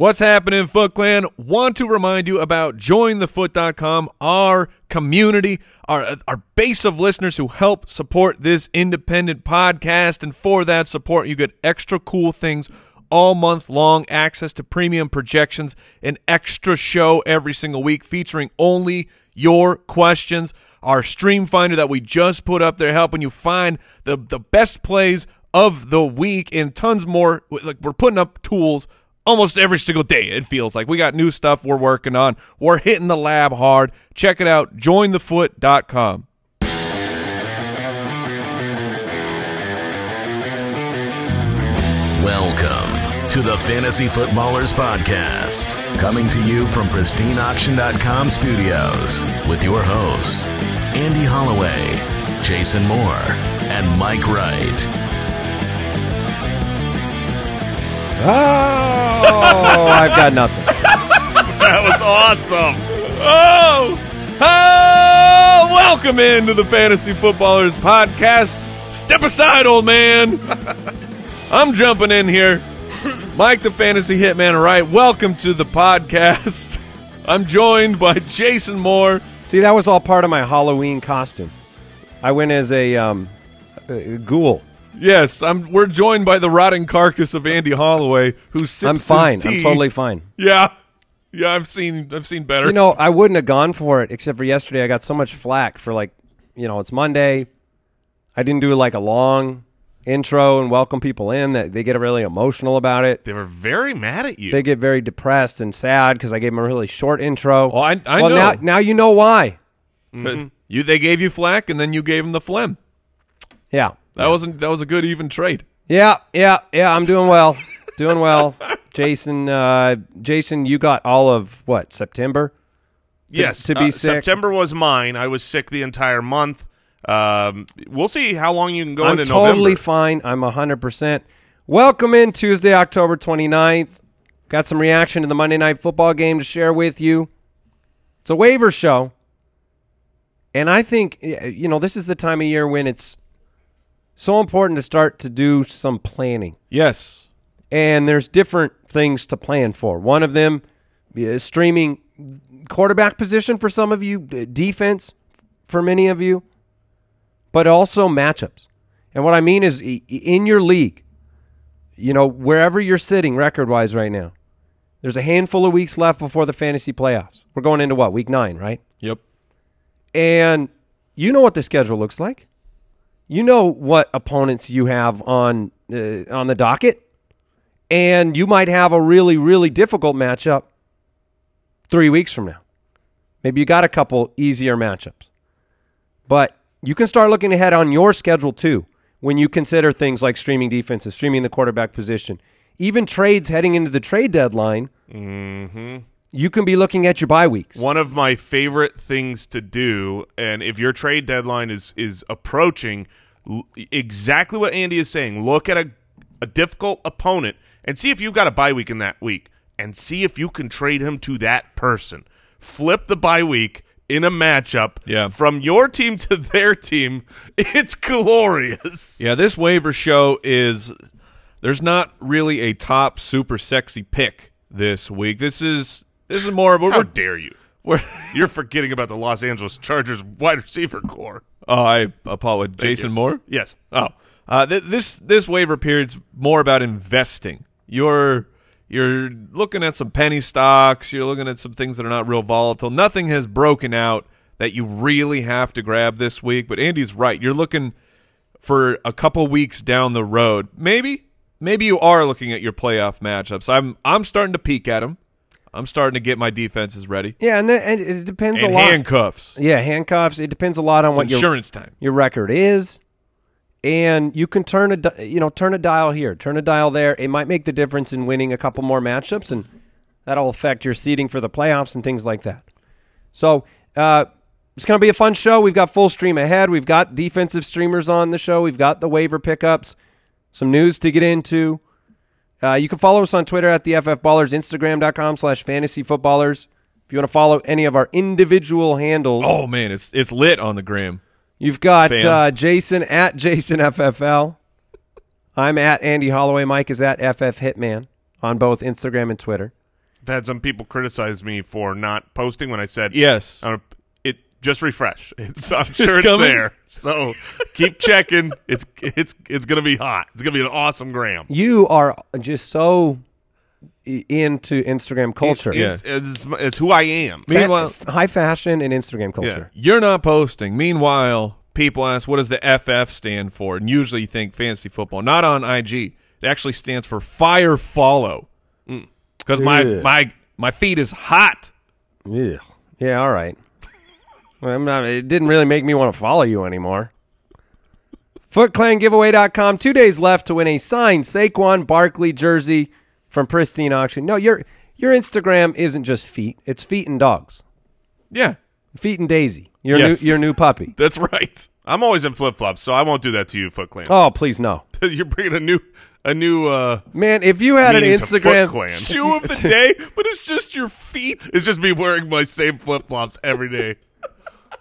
What's happening, Foot Clan? Want to remind you about jointhefoot.com, our community, our, our base of listeners who help support this independent podcast. And for that support, you get extra cool things all month long, access to premium projections, an extra show every single week featuring only your questions. Our stream finder that we just put up there, helping you find the, the best plays of the week and tons more. Like we're putting up tools almost every single day. It feels like we got new stuff we're working on. We're hitting the lab hard. Check it out. Jointhefoot.com. Welcome to the Fantasy Footballers Podcast, coming to you from pristineauction.com studios with your hosts, Andy Holloway, Jason Moore, and Mike Wright. Ah! Oh, I've got nothing. That was awesome. Oh, oh, welcome into the Fantasy Footballers Podcast. Step aside, old man. I'm jumping in here. Mike, the Fantasy Hitman, all right. Welcome to the podcast. I'm joined by Jason Moore. See, that was all part of my Halloween costume. I went as a, um, a ghoul. Yes, I'm. We're joined by the rotting carcass of Andy Holloway, who sips I'm fine. I'm totally fine. Yeah, yeah. I've seen. I've seen better. You know, I wouldn't have gone for it except for yesterday. I got so much flack for like, you know, it's Monday. I didn't do like a long intro and welcome people in. That they get really emotional about it. They were very mad at you. They get very depressed and sad because I gave them a really short intro. Oh, I- I well, know. now now you know why. But you. They gave you flack, and then you gave them the phlegm. Yeah, That wasn't. That was a good even trade. Yeah, yeah, yeah. I'm doing well. doing well. Jason, uh, Jason, you got all of what September? yes, to be uh, sick. September was mine. I was sick the entire month. Um, we'll see how long you can go I'm into totally November. fine. I'm 100%. Welcome in Tuesday, October 29th. Got some reaction to the Monday Night Football game to share with you. It's a waiver show. And I think, you know, this is the time of year when it's so important to start to do some planning. Yes. and there's different things to plan for. One of them is streaming quarterback position for some of you, defense for many of you, but also matchups. And what I mean is in your league, you know, wherever you're sitting record wise right now, there's a handful of weeks left before the fantasy playoffs. We're going into what, week nine, right? Yep. And you know what the schedule looks like. You know what opponents you have on uh, on the docket, and you might have a really really difficult matchup three weeks from now. Maybe you got a couple easier matchups, but you can start looking ahead on your schedule too when you consider things like streaming defenses, streaming the quarterback position, even trades heading into the trade deadline. Mm-hmm. You can be looking at your bye weeks. One of my favorite things to do, and if your trade deadline is is approaching, l- exactly what Andy is saying. Look at a a difficult opponent and see if you've got a bye week in that week, and see if you can trade him to that person. Flip the bye week in a matchup Yeah. from your team to their team. It's glorious. Yeah. This waiver show is. There's not really a top super sexy pick this week. This is. This is more of. How We're, dare you? we're, You're forgetting about the Los Angeles Chargers wide receiver core. oh, I apologize. Jason you. Moore. Yes. Oh, uh, th- this this waiver period's more about investing. You're you're looking at some penny stocks. You're looking at some things that are not real volatile. Nothing has broken out that you really have to grab this week. But Andy's right. You're looking for a couple weeks down the road. Maybe maybe you are looking at your playoff matchups. I'm I'm starting to peek at them. I'm starting to get my defenses ready. Yeah, and, then, and it depends And a lot. handcuffs. Yeah, handcuffs. It depends a lot on It's what your insurance time. your record is, and you can turn a you know turn a dial here, turn a dial there. It might make the difference in winning a couple more matchups, and that'll affect your seeding for the playoffs and things like that. So uh, it's going to be a fun show. We've got full stream ahead. We've got defensive streamers on the show. We've got the waiver pickups, some news to get into. Uh, you can follow us on Twitter at the FF Ballers, Instagram.com slash fantasy footballers. If you want to follow any of our individual handles, Oh man, it's it's lit on the gram. You've got uh, Jason at JasonFFL. I'm at Andy Holloway. Mike is at FF Hitman on both Instagram and Twitter. I've had some people criticize me for not posting when I said Yes. I'm gonna- it just refresh. It's I'm sure it's, coming? there. So keep checking. It's it's it's gonna be hot. It's gonna be an awesome gram. You are just so into Instagram culture. It's, it's, it's, it's who I am. Fa- Meanwhile- high fashion and Instagram culture. You're not posting. Meanwhile, people ask, what does the FF stand for? And usually you think fantasy football. Not on IG. It actually stands for fire follow. Mm. Because my, my, my feed is hot. Yeah. Yeah. All right. I'm not. It didn't really make me want to follow you anymore. FootClanGiveaway.com. Two days left to win a signed Saquon Barkley jersey from Pristine Auction. No, your your Instagram isn't just feet; it's feet and dogs. Yeah, Feet and Daisy. Your Yes. new your new puppy. that's right. I'm always in flip flops, so I won't do that to you, Foot Clan. Oh, please no, You're bringing a new a new. uh man! If you had an meaning to Foot Instagram, Shoe of the day, but it's just your feet. It's just me wearing my same flip flops every day.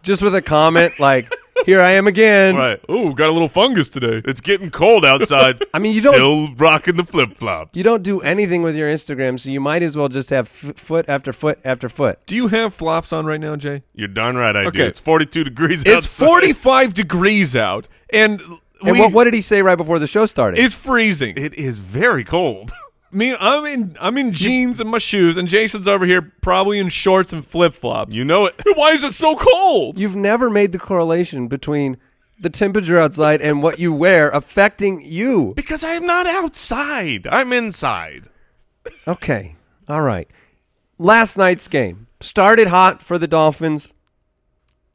Just with a comment like, "Here I am again." Right. Oh, got a little fungus today. It's getting cold outside. I mean, you don't- still rocking the flip flops. You don't do anything with your Instagram, so you might as well just have f- foot after foot after foot. Do you have flops on right now, Jay? You're darn right I do. Okay. It's 42 degrees out, It's outside. 45 degrees out, and, And what, what did he say right before the show started? it's freezing. It is very cold. Me, I'm in I'm in jeans and my shoes, and Jason's over here probably in shorts and flip flops. You know it. Why is it so cold? You've never made the correlation between the temperature outside and what you wear affecting you. Because I am not outside. I'm inside. Okay. All right. Last night's game started hot for the Dolphins,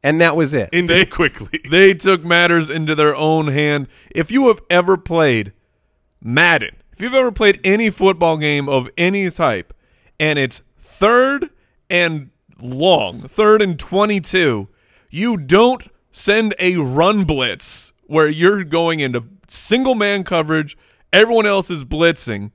and that was it. Ended quickly. They took matters into their own hand. If you have ever played Madden, if you've ever played any football game of any type, and it's third and long, third and 22, you don't send a run blitz where you're going into single man coverage, everyone else is blitzing,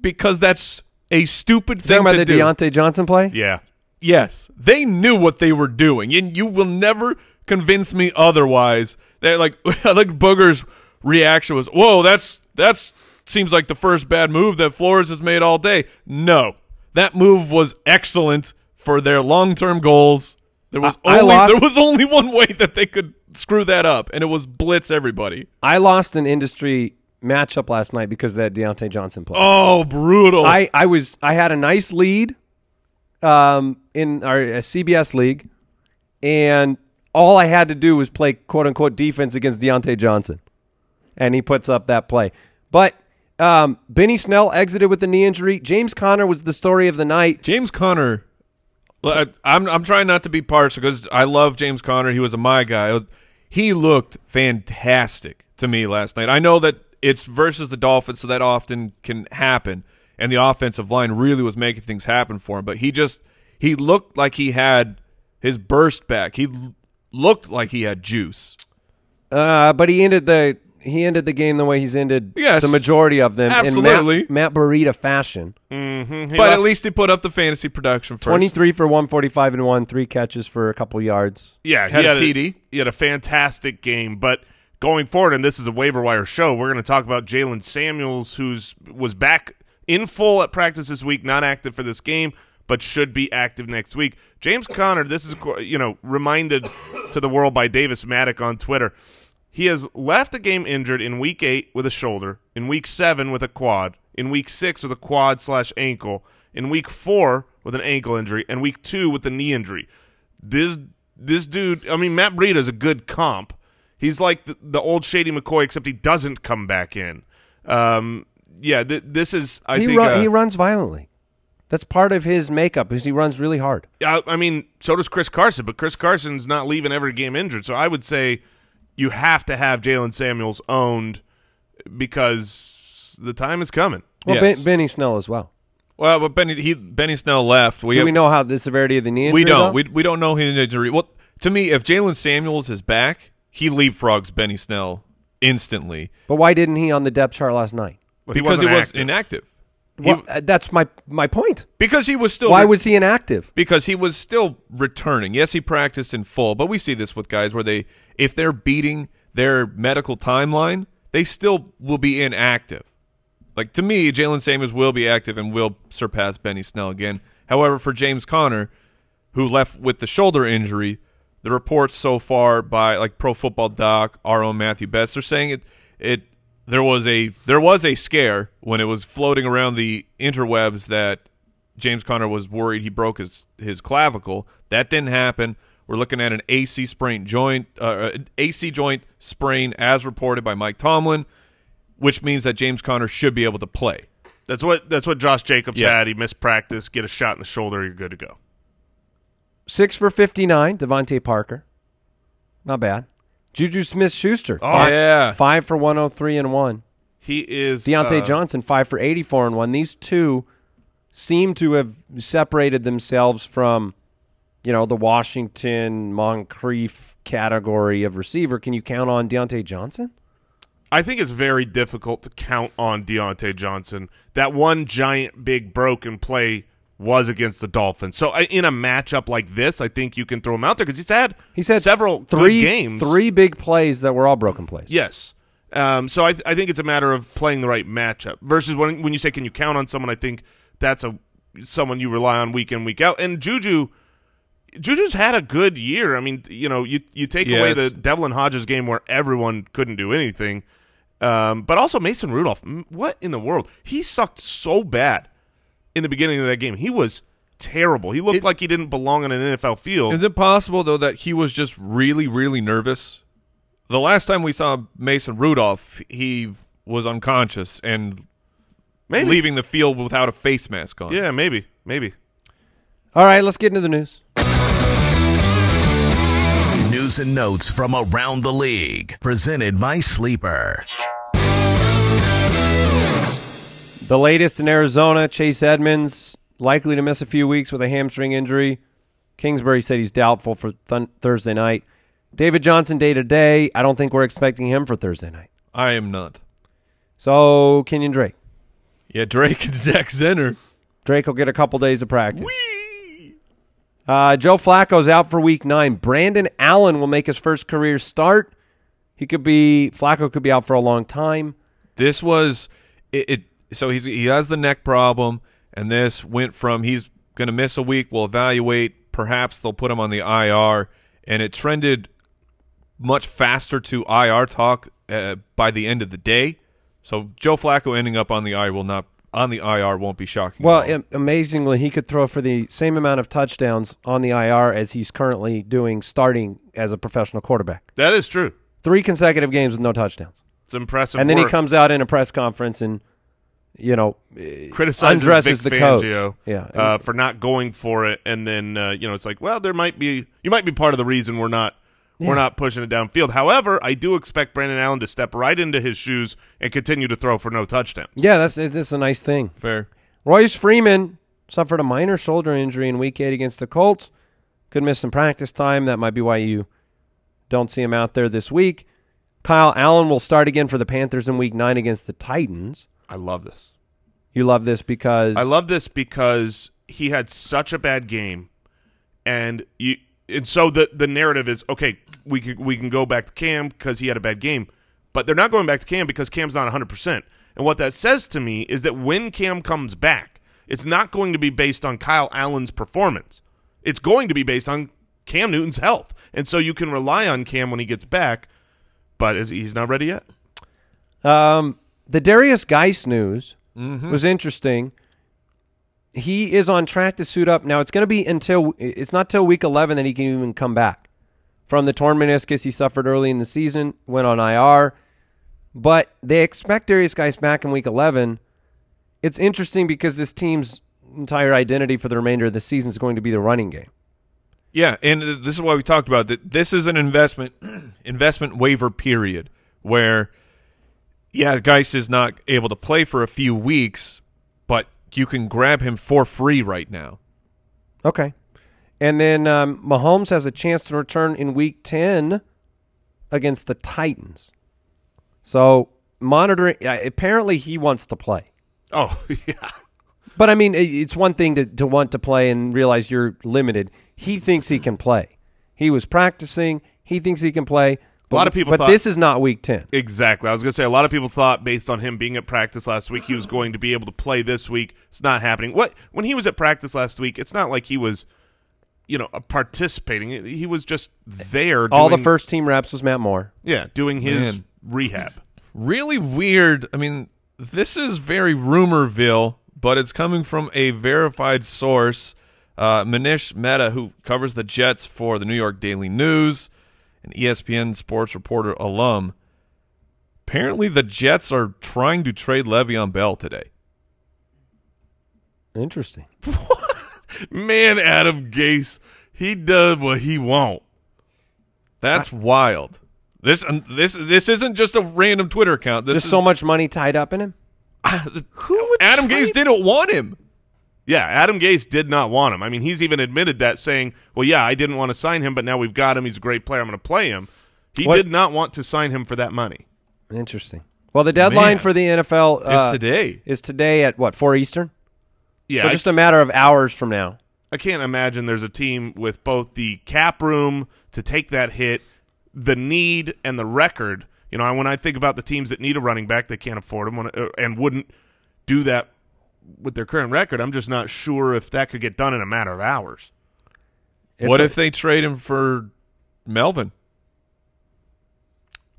because that's a stupid Talking thing about to the do. Diontae Johnson play? Yeah. Yes, they knew what they were doing, and you will never convince me otherwise. They're like, I think Booger's reaction was, "Whoa, that's that's seems like the first bad move that Flores has made all day." No, that move was excellent for their long-term goals. There was I- I only lost- there was only one way that they could screw that up, and it was blitz everybody. I lost an industry matchup last night because of that Diontae Johnson play. Oh, brutal! I, I was I had a nice lead um, in our CBS league, and all I had to do was play quote unquote defense against Diontae Johnson, and he puts up that play. But um, Benny Snell exited with a knee injury. James Conner was the story of the night. James Conner. I- I'm I'm trying not to be partial because I love James Conner. He was a my guy. He looked fantastic to me last night. I know that it's versus the Dolphins, so that often can happen, and the offensive line really was making things happen for him. But he just he looked like he had his burst back. He looked like he had juice. Uh, but he ended the he ended the game the way he's ended Yes. the majority of them Absolutely. in Matt, Matt Breida fashion. Mm-hmm. He But at least he put up the fantasy production first. Twenty three for one forty five and one, three catches for a couple yards. yeah, had he a had TD. he had a fantastic game, but going forward, and this is a waiver wire show, we're going to talk about Jaylen Samuels, who's was back in full at practice this week, not active for this game, but should be active next week. James Conner, this is you know reminded to the world by Davis Mattek on Twitter. He has left a game injured in week eight with a shoulder, in week seven with a quad, in week six with a quad slash ankle, in week four with an ankle injury, and week two with a knee injury. This this dude, I mean, Matt Breida is a good comp. He's like the, the old Shady McCoy, except he doesn't come back in. Um, yeah, th- this is I he think run, uh, he runs violently. That's part of his makeup is he runs really hard. I, I mean, so does Chris Carson, but Chris Carson's not leaving every game injured. So I would say you have to have Jaylen Samuels owned because the time is coming. Well, Yes. ben, Benny Snell as well. Well, but Benny he Benny Snell left. We Do have- we know how the severity of the knee injury? We don't. though? We, we don't know his injury. Well, to me, if Jaylen Samuels is back, he leapfrogs Benny Snell instantly but why didn't he on the depth chart last night? Well, because he wasn't was active. inactive. He- Well, uh, that's my my point. because he was still Why was he inactive? because he was still returning. Yes, he practiced in full, but we see this with guys where they if they're beating their medical timeline, they still will be inactive. like to me, Jaylen Samuels will be active and will surpass Benny Snell again. However, for James Conner, who left with the shoulder injury, the reports so far by like Pro Football Doc, our own Matthew Betts, they're saying it it there was a there was a scare when it was floating around the interwebs that James Conner was worried he broke his his clavicle. That didn't happen. We're looking at an AC sprain joint, uh, AC joint sprain, as reported by Mike Tomlin, which means that James Conner should be able to play. That's what that's what Josh Jacobs Yeah. had. He missed practice, get a shot in the shoulder, you're good to go. Six for 59, DeVante Parker. Not bad. Juju Smith Schuster. Oh, five, yeah. Five for 103 and one. He is Diontae uh, Johnson, five for 84 and one. These two seem to have separated themselves from, you know, the Washington Moncrief category of receiver. Can you count on Diontae Johnson? I think it's very difficult to count on Diontae Johnson. That one giant big broken play was against the Dolphins. So in a matchup like this, I think you can throw him out there because he's had He's had several three good games. three big plays that were all broken plays. Yes. Um, so I, th- I think it's a matter of playing the right matchup versus when when you say can you count on someone, I think that's a someone you rely on week in week out. And Juju, Juju's had a good year. I mean, you know, you you take away the Devlin Hodges game where everyone couldn't do anything, um, but also Mason Rudolph. What in the world? He sucked so bad in the beginning of that game. He was terrible. He looked It- like he didn't belong on an NFL field. Is it possible though that he was just really, really nervous? The last time we saw Mason Rudolph, he was unconscious and Maybe. leaving the field without a face mask on. Yeah, maybe, maybe. All right, let's get into the news. News and notes from around the league. Presented by Sleeper. The latest in Arizona, Chase Edmonds likely to miss a few weeks with a hamstring injury. Kingsbury said he's doubtful for th- Thursday night. David Johnson day to day. I don't think we're expecting him for Thursday night. I am not. So Kenyon Drake. Yeah, Drake and Zach Zenner. Drake will get a couple days of practice. Uh, Joe Flacco's out for week nine. Brandon Allen will make his first career start. He could be Flacco could be out for a long time. This was it, it so he's he has the neck problem and this went from he's going to miss a week, we'll evaluate, perhaps they'll put him on the IR and it trended much faster to IR talk uh, by the end of the day. So Joe Flacco ending up on the IR will not on the IR won't be shocking. Well, at all. amazingly, he could throw for the same amount of touchdowns on the IR as he's currently doing starting as a professional quarterback. That is true. Three consecutive games with no touchdowns. It's impressive. and then he comes out in a press conference and, you know, criticizes undresses Vic the coach. Yeah. uh, for not going for it, and then uh, you know it's like, well, there might be you might be part of the reason we're not Yeah. we're not pushing it downfield. However, I do expect Brandon Allen to step right into his shoes and continue to throw for no touchdowns. yeah, that's it's, it's a nice thing. fair. Royce Freeman suffered a minor shoulder injury in Week Eight against the Colts. Could miss some practice time. That might be why you don't see him out there this week. Kyle Allen will start again for the Panthers in Week Nine against the Titans. I love this. You love this because I love this because he had such a bad game, and you and so the the narrative is okay. We can we can go back to Cam because he had a bad game, but they're not going back to Cam because Cam's not 100. percent And what that says to me is that when Cam comes back, it's not going to be based on Kyle Allen's performance. It's going to be based on Cam Newton's health, and so you can rely on Cam when he gets back. But is, he's not ready yet. Um, the Derrius Guice news Mm-hmm. was interesting. He is on track to suit up. Now it's going to be until it's not till week 11 that he can even come back from the torn meniscus he suffered early in the season. Went on IR, but they expect Derrius Guice back in week 11. It's interesting because this team's entire identity for the remainder of the season is going to be the running game. Yeah, and this is why we talked about that. This is an investment investment waiver period where, yeah, Guice is not able to play for a few weeks, but you can grab him for free right now. Okay. And then um, Mahomes has a chance to return in week 10 against the Titans. So, monitoring, uh, apparently, he wants to play. Oh yeah, But I mean, it's one thing to, to want to play and realize you're limited. He thinks he can play. He was practicing. He thinks he can play. A lot of people but thought this is not week 10. Exactly. I was going to say a lot of people thought based on him being at practice last week he was going to be able to play this week. It's not happening. What when he was at practice last week, it's not like he was you know, participating. He was just there All the first team reps was Matt Moore. Yeah, doing his Man. rehab. really weird. I mean, this is very rumorville, but it's coming from a verified source. Uh, Manish Mehta, who covers the Jets for the New York Daily News, an ESPN sports reporter alum. Apparently, the Jets are trying to trade Le'Veon Bell today. Interesting. Man, Adam Gase, he does what he want. That's wild. This and this this isn't just a random Twitter account. This is so much money tied up in him. Who would Adam Gase didn't want him. Yeah, Adam Gase did not want him. I mean, he's even admitted that, saying, "Well, yeah, I didn't want to sign him, but now we've got him. He's a great player. I'm going to play him." He What- did not want to sign him for that money. Interesting. Well, the deadline Man. for the NFL uh, It's today. is today at what four Eastern. Yeah, so just a matter of hours from now. I can't imagine there's a team with both the cap room to take that hit, the need, and the record. You know, when I think about the teams that need a running back, they can't afford him when- uh, and wouldn't do that with their current record. I'm just not sure if that could get done in a matter of hours. It's what a- if they trade him for Melvin?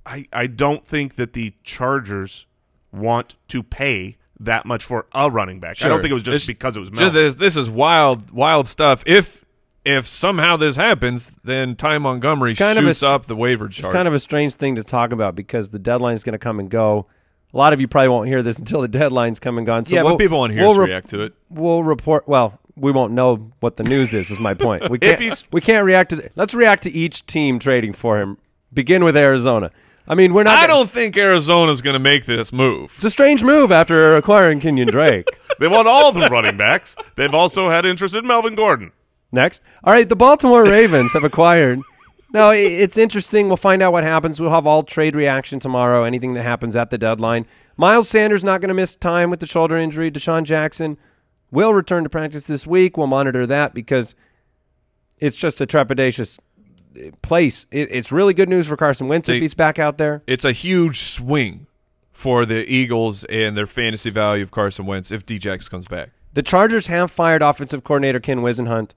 I, I don't think that the Chargers want to pay that much for a running back. I don't think it was just This- because it was Melvin. This, this is wild, wild stuff. If if somehow this happens, then Ty Montgomery It's kind of a shoots up the waiver chart. It's kind of a strange thing to talk about because the deadline is going to come and go. A lot of you probably won't hear this until the deadline's come and gone. So yeah, we'll, but people want to hear we'll us re- react to it. We'll report. Well, we won't know what the news is. Is my point. We can't. we can't react to. The, let's react to each team trading for him. Begin with Arizona. I mean, we're not. I gonna- don't think Arizona's going to make this move. It's a strange move after acquiring Kenyon Drake. they want all the running backs. They've also had interest in Melvin Gordon. Next. All right, the Baltimore Ravens have acquired. No, it's interesting. We'll find out what happens. We'll have all trade reaction tomorrow, anything that happens at the deadline. Miles Sanders not going to miss time with the shoulder injury. DeSean Jackson will return to practice this week. We'll monitor that because it's just a trepidatious uh, place. It's really good news for Carson Wentz They- if he's back out there. It's a huge swing for the Eagles and their fantasy value of Carson Wentz if Djax comes back. The Chargers have fired offensive coordinator Ken Whisenhunt.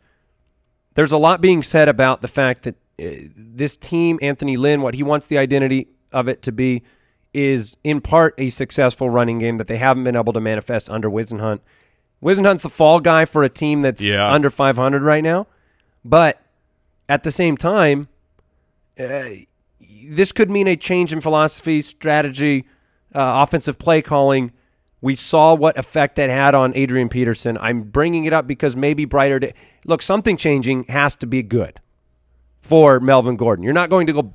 There's a lot being said about the fact that uh, this team, Anthony Lynn, what he wants the identity of it to be, is in part a successful running game that they haven't been able to manifest under Whisenhunt. Whisenhunt's the fall guy for a team that's Yeah. under 500 right now, but at the same time, uh, this could mean a change in philosophy, strategy, uh, offensive play calling. We saw what effect that had on Adrian Peterson. I'm bringing it up because maybe brighter day. Look, something changing has to be good for Melvin Gordon. You're not going to go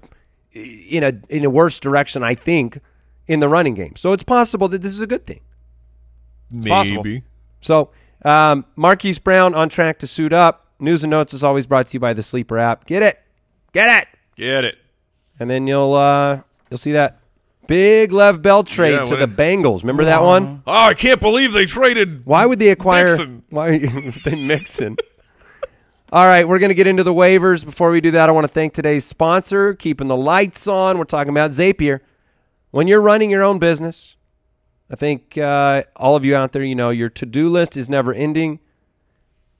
in a in a worse direction, I think, in the running game. So it's possible that this is a good thing. Maybe. possible. So um, Marquise Brown on track to suit up. News and notes is always brought to you by the Sleeper app. Get it, get it, Get it. and then you'll uh, you'll see that big Lev Bell trade Yeah, to the it- Bengals. Remember that one? Oh, I can't believe they traded. Why would they acquire? Mixon. Why they Mixon? All right, we're going to get into the waivers. Before we do that, I want to thank today's sponsor, keeping the lights on. We're talking about Zapier. When you're running your own business, I think uh, all of you out there, you know, your to do list is never ending,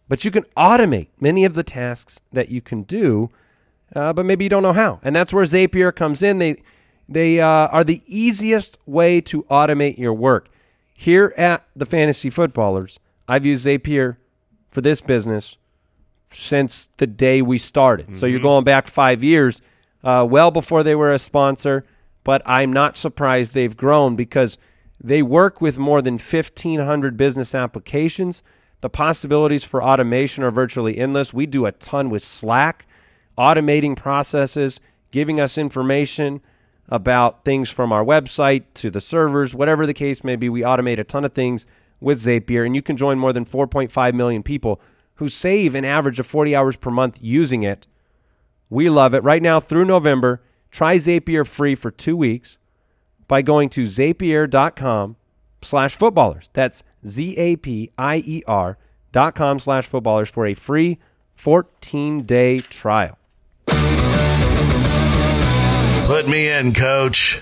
but you can automate many of the tasks that you can do, uh, but maybe you don't know how. And that's where Zapier comes in. They they uh, are the easiest way to automate your work. Here at the Fantasy Footballers, I've used Zapier for this business since the day we started. So you're going back five years, uh, well before they were a sponsor. But I'm not surprised they've grown because they work with more than 1,500 business applications. The possibilities for automation are virtually endless. We do a ton with Slack, automating processes, giving us information about things from our website to the servers, whatever the case may be. We automate a ton of things with Zapier, and you can join more than 4.5 million people who save an average of 40 hours per month using it. We love it. Right now through November, try Zapier free for two weeks by going to zapier.com slash footballers. That's Z-A-P-I-E-R dot com slash footballers for a free 14-day trial. Put me in, coach.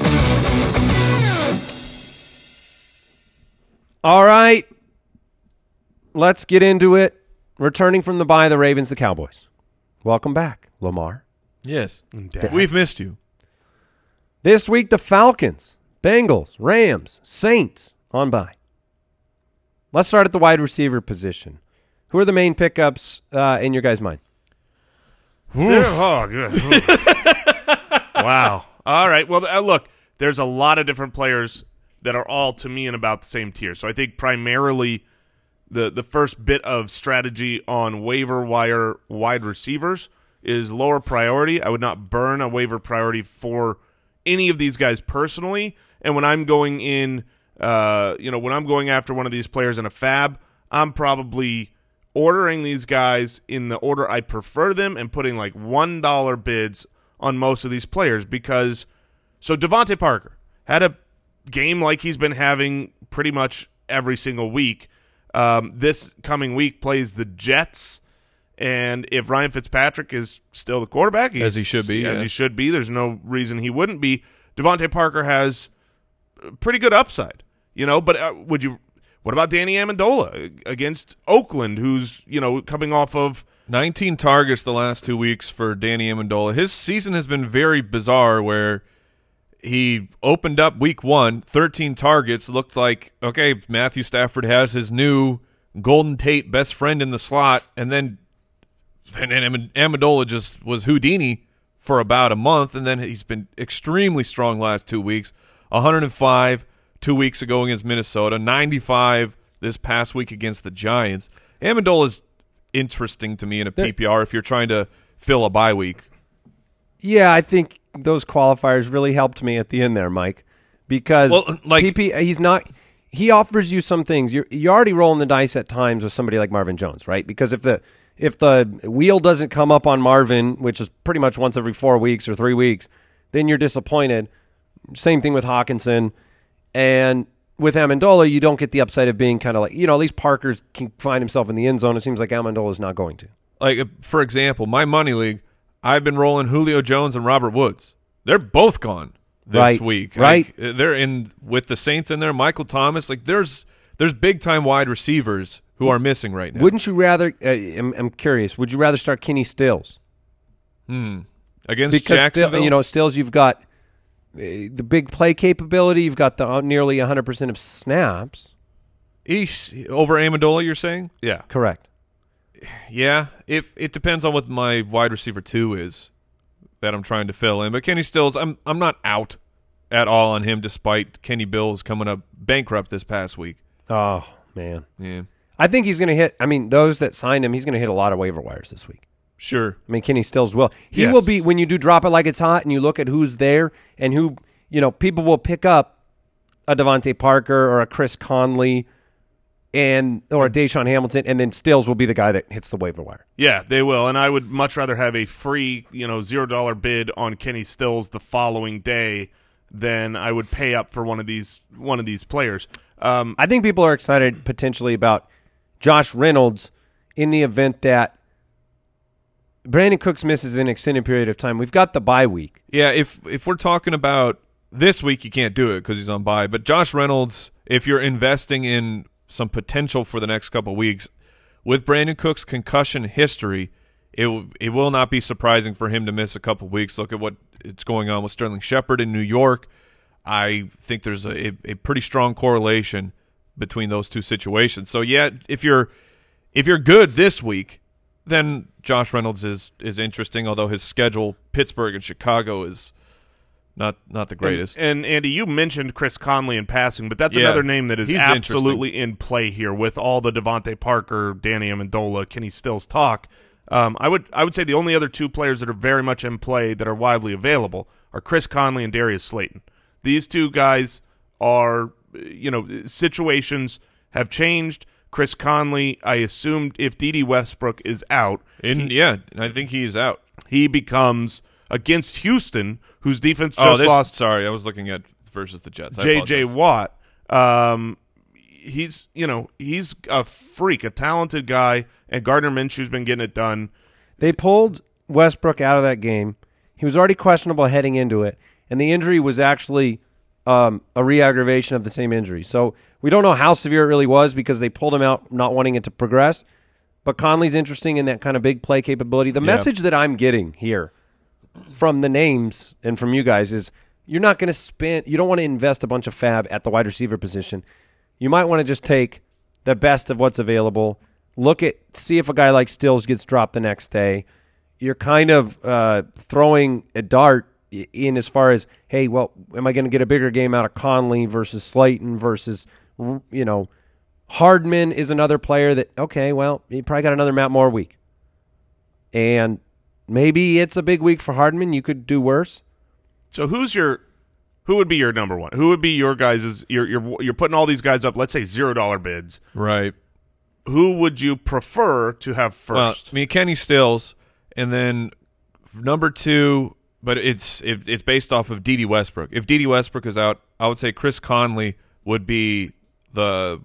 All right. Let's get into it. Returning from the bye, the Ravens, the Cowboys. Welcome back, Lamar. Yes. Dad. We've missed you. This week, the Falcons, Bengals, Rams, Saints on bye. Let's start at the wide receiver position. Who are the main pickups uh, in your guys' mind? There- oh, good. Wow. All right. Well, uh, look, there's a lot of different players that are all to me in about the same tier. So I think primarily the the first bit of strategy on waiver wire wide receivers is lower priority. I would not burn a waiver priority for any of these guys personally. And when I'm going in, uh, you know, when I'm going after one of these players in a fab, I'm probably ordering these guys in the order I prefer them and putting like one dollar bids on most of these players because so DeVante Parker had a game like he's been having pretty much every single week. Um, this coming week plays the Jets, and if Ryan Fitzpatrick is still the quarterback, he's, As he should be, as yeah. he should be, there's no reason he wouldn't be. DeVante Parker has pretty good upside, you know. But uh, would you? What about Danny Amendola against Oakland, who's you know coming off of 19 targets the last two weeks for Danny Amendola. His season has been very bizarre where he opened up week one, 13 targets. Looked like, okay, Matthew Stafford has his new Golden Tate best friend in the slot. And then and, and Amendola just was Houdini for about a month. And then he's been extremely strong last two weeks 105 two weeks ago against Minnesota, 95 this past week against the Giants. Amendola's interesting to me in a There- PPR if you're trying to fill a bye week. Yeah, I think those qualifiers really helped me at the end there, Mike, because Well, like- PP, he's not. He offers you some things. You're you're already rolling the dice at times with somebody like Marvin Jones, right? Because if the if the wheel doesn't come up on Marvin, which is pretty much once every four weeks or three weeks, then you're disappointed. Same thing with Hockenson, and with Amendola, you don't get the upside of being kind of like you know at least Parker can find himself in the end zone. It seems like Amendola is not going to. Like for example, my money league, I've been rolling Julio Jones and Robert Woods. They're both gone this Right, week. right. Like, uh, they're in with the Saints in there. Michael Thomas. Like there's there's big time wide receivers who are missing right now. Wouldn't you rather? Uh, I'm, I'm curious. Would you rather start Kenny Stills? Hmm. Against because still, Jacksonville? you know Stills, you've got the big play capability. You've got the uh, nearly 100 percent of snaps. He's over Amendola. You're saying? yeah Correct. Yeah, if it depends on what my wide receiver two is that I'm trying to fill in. But Kenny Stills, I'm I'm not out at all on him, despite Kenny Bills coming up bankrupt this past week. Oh man, Yeah, I think he's going to hit. I mean, those that signed him, he's going to hit a lot of waiver wires this week. Sure. I mean, Kenny Stills will. He Yes. will be when you do drop it like it's hot, and you look at who's there and who you know. People will pick up a DeVante Parker or a Chris Conley. And or a DaeSean Hamilton, and then Stills will be the guy that hits the waiver wire. Yeah, they will, and I would much rather have a free, you know, zero dollar bid on Kenny Stills the following day than I would pay up for one of these one of these players. Um, I think people are excited potentially about Josh Reynolds in the event that Brandin Cooks misses an extended period of time. We've got the bye week. Yeah, if if we're talking about this week, you can't do it because he's on bye. But Josh Reynolds, if you're investing in some potential for the next couple weeks, with Brandin Cook's concussion history, it it will not be surprising for him to miss a couple weeks. Look at what it's going on with Sterling Shepard in New York. I think there's a, a, a pretty strong correlation between those two situations. So yeah, if you're if you're good this week, then Josh Reynolds is is interesting. Although his schedule, Pittsburgh and Chicago, is not not the greatest. And, and Andy, you mentioned Chris Conley in passing, but that's Yeah, another name that is he's absolutely in play here with all the DeVante Parker, Danny Amendola, Kenny Stills talk. Um, I would I would say the only other two players that are very much in play that are widely available are Chris Conley and Darius Slayton. These two guys are you know situations have changed. Chris Conley, I assumed if Dede Westbrook is out, and yeah, I think he's out. he becomes against Houston, whose defense oh, just this, lost sorry, I was looking at versus the Jets. J.J. Watt. Um, he's you know he's a freak, a talented guy, and Gardner Minshew's been getting it done. They pulled Westbrook out of that game. He was already questionable heading into it, and the injury was actually um, a re-aggravation of the same injury. So we don't know how severe it really was because they pulled him out, not wanting it to progress. But Conley's interesting in that kind of big play capability. The message that I'm getting here from the names and from you guys is you're not going to spend, you don't want to invest a bunch of fab at the wide receiver position. You might want to just take the best of what's available. Look at, see if a guy like Stills gets dropped the next day. You're kind of uh, throwing a dart in as far as, hey, well, am I going to get a bigger game out of Conley versus Slayton versus, you know, Hardman is another player that, okay, well, he probably got another Matt Moore week. And maybe it's a big week for Hardman. You could do worse. So who's your who would be your number one? Who would be your guys' you're you're you're putting all these guys up, let's say zero dollar bids. Right. Who would you prefer to have Well, first? I mean, Kenny Stills, and then number two, but it's it, it's based off of Dede Westbrook. If Dede Westbrook is out, I would say Chris Conley would be the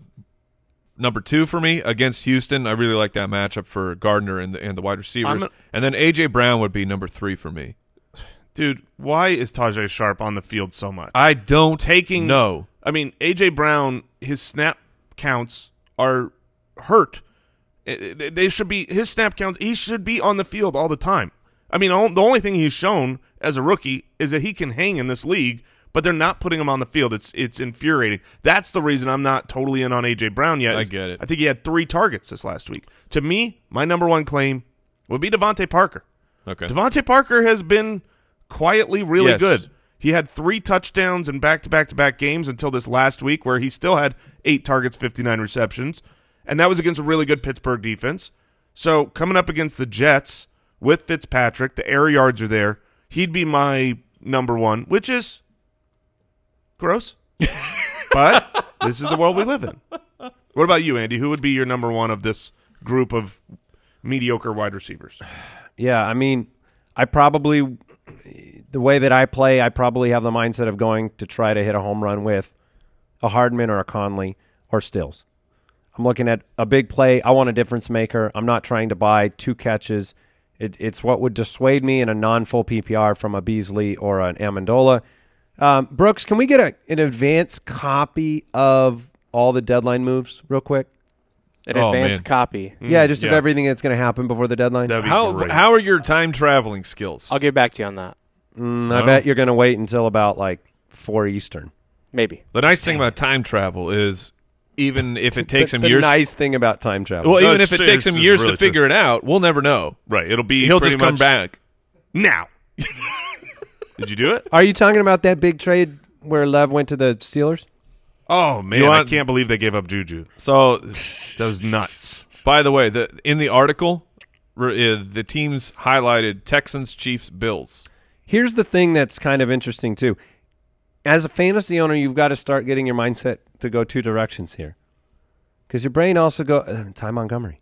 number two for me against Houston. I really like that matchup for Gardner and the and the wide receivers, a- and then A.J. Brown would be number three for me. Dude, why is Tajae Sharpe on the field so much? I don't Taking no. I mean, AJ Brown, his snap counts are hurt. Eh, eh, I- I- They should be his snap counts. He should be on the field all the time. I mean, all- the only thing he's shown as a rookie is that he can hang in this league, but they're not putting him on the field. It's it's infuriating. That's the reason I'm not totally in on AJ Brown yet. I get it. I think he had three targets this last week. To me, my number one claim would be DeVante Parker. Okay. DeVante Parker has been quietly really Yes. good. He had three touchdowns in back to back to back games until this last week, where he still had eight targets, 59 receptions. And that was against a really good Pittsburgh defense. So coming up against the Jets with Fitzpatrick, the air yards are there. He'd be my number one, which is gross. but this is the world we live in. What about you, Andy? Who would be your number one of this group of mediocre wide receivers? Yeah, I mean, I probably the way that I play, I probably have the mindset of going to try to hit a home run with a Hardman or a Conley or Stills. I'm looking at a big play. I want a difference maker. I'm not trying to buy two catches. It, it's what would dissuade me in a non-full PPR from a Beasley or an Amendola. Um, Brooks, can we get a, an advanced copy of all the deadline moves real quick? An Oh, advanced man. copy. yeah, just of everything that's going to happen before the deadline. That'd be How great. how are your time traveling skills? I'll get back to you on that. Mm, I No. bet you're going to wait until about like four Eastern. Maybe. the nice thing about time travel is even if it takes the, him the years nice thing about time travel. Well, No, even if it true. takes This him years really to figure it out, we'll never know. Right. It'll be He'll just come much back. now. Did you do it? Are you talking about that big trade where Lev went to the Steelers? Oh man, You I can't believe they gave up Juju. So, That was nuts. by the way, the in the article, re- uh, the teams highlighted Texans, Chiefs, Bills. Here's the thing that's kind of interesting too. As a fantasy owner, you've got to start getting your mindset to go two directions here, because your brain also go uh, Ty Montgomery.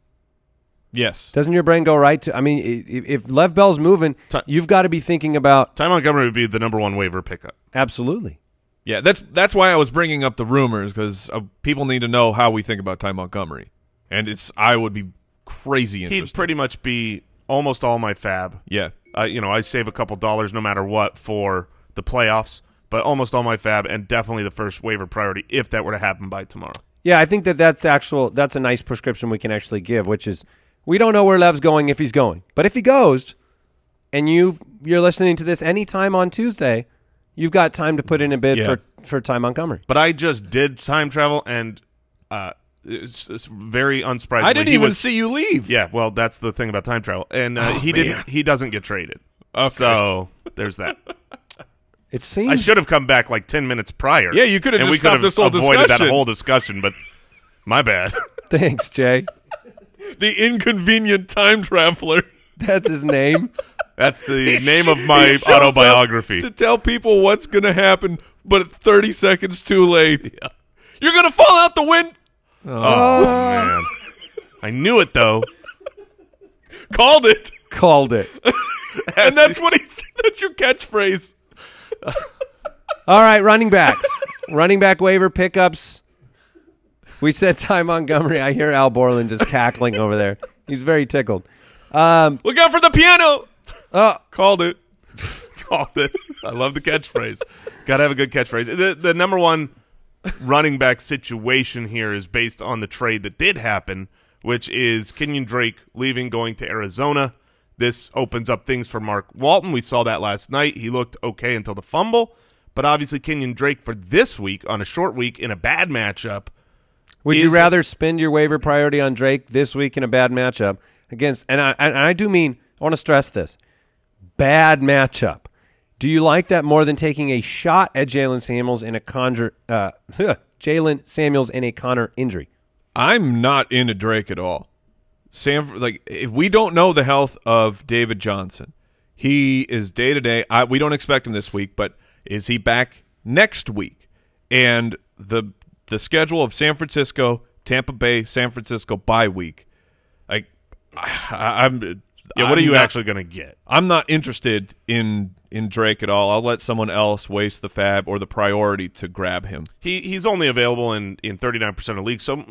Yes. Doesn't your brain go right to? I mean, i- i- if Lev Bell's moving, Ty- you've got to be thinking about Ty Montgomery would be the number one waiver pickup. absolutely. Yeah, that's that's why I was bringing up the rumors because uh, people need to know how we think about Ty Montgomery, and it's I would be crazy He'd pretty much be almost all my fab. yeah, Uh, you know, I save a couple dollars no matter what for the playoffs, but almost all my fab and definitely the first waiver priority if that were to happen by tomorrow. Yeah, I think that that's actual. That's a nice prescription we can actually give, which is we don't know where Lev's going if he's going, but if he goes, and you you're listening to this anytime on Tuesday, you've got time to put in a bid Yeah. for for Ty Montgomery. But I just did time travel and uh, it's, it's very unsurprisingly. I didn't he even was- see you leave. Yeah, well, that's the thing about time travel, and uh, Oh, he man. didn't. He doesn't get traded. Okay. So there's that. It seems I should have come back like ten minutes prior. Yeah, you could have and just we could stopped this whole avoided discussion. that whole discussion. But my bad. Thanks, Jay. the inconvenient time traveler. That's his name. That's the name of my He shows up autobiography. to tell people what's going to happen, but 30 seconds too late. You're going to fall out the wind. Oh. oh man, I knew it though. Called it, Called it. and that's what he. That's your catchphrase. All right, running backs. running back waiver pickups. We said Ty Montgomery. I hear Al Borland just cackling over there. He's very tickled. Um, Look out for the piano. oh, Called it. Called it. I love the catchphrase. Got to have a good catchphrase. The the number one running back situation here is based on the trade that did happen, which is Kenyon Drake leaving, going to Arizona. This opens up things for Mark Walton. We saw that last night. He looked okay until the fumble, but obviously Kenyon Drake for this week on a short week in a bad matchup. Would you rather spend your waiver priority on Drake this week in a bad matchup against? And I and I do mean I want to stress this: bad matchup. Do you like that more than taking a shot at Jaylen Samuels in a conjure? Uh, Jaylen Samuels in a Conner injury. I'm not into Drake at all. Sam, like if we don't know the health of David Johnson, he is day to day. I We don't expect him this week, but is he back next week? And the the schedule of San Francisco, Tampa Bay, San Francisco bye week. Like I, I'm. Yeah, what are I'm you not- actually going to get? I'm not interested in in Drake at all. I'll let someone else waste the FAAB or the priority to grab him. He he's only available in in 39% of leagues. So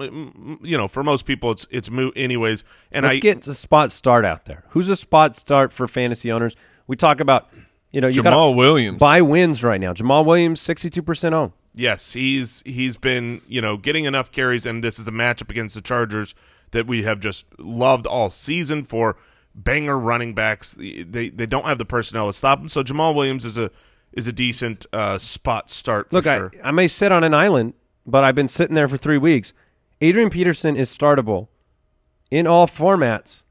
you know, for most people it's it's moot anyways. And Let's I get a spot start out there. Who's a spot start for fantasy owners? We talk about, you know, you got Jamaal Williams. buy wins right now. Jamaal Williams, sixty-two percent owned. Yes, he's he's been you know getting enough carries, and this is a matchup against the Chargers that we have just loved all season for banger running backs. They they don't have the personnel to stop them, so Jamaal Williams is a is a decent uh, spot start. For Look, sure. I, I may sit on an island, but I've been sitting there for three weeks. Adrian Peterson is startable in all formats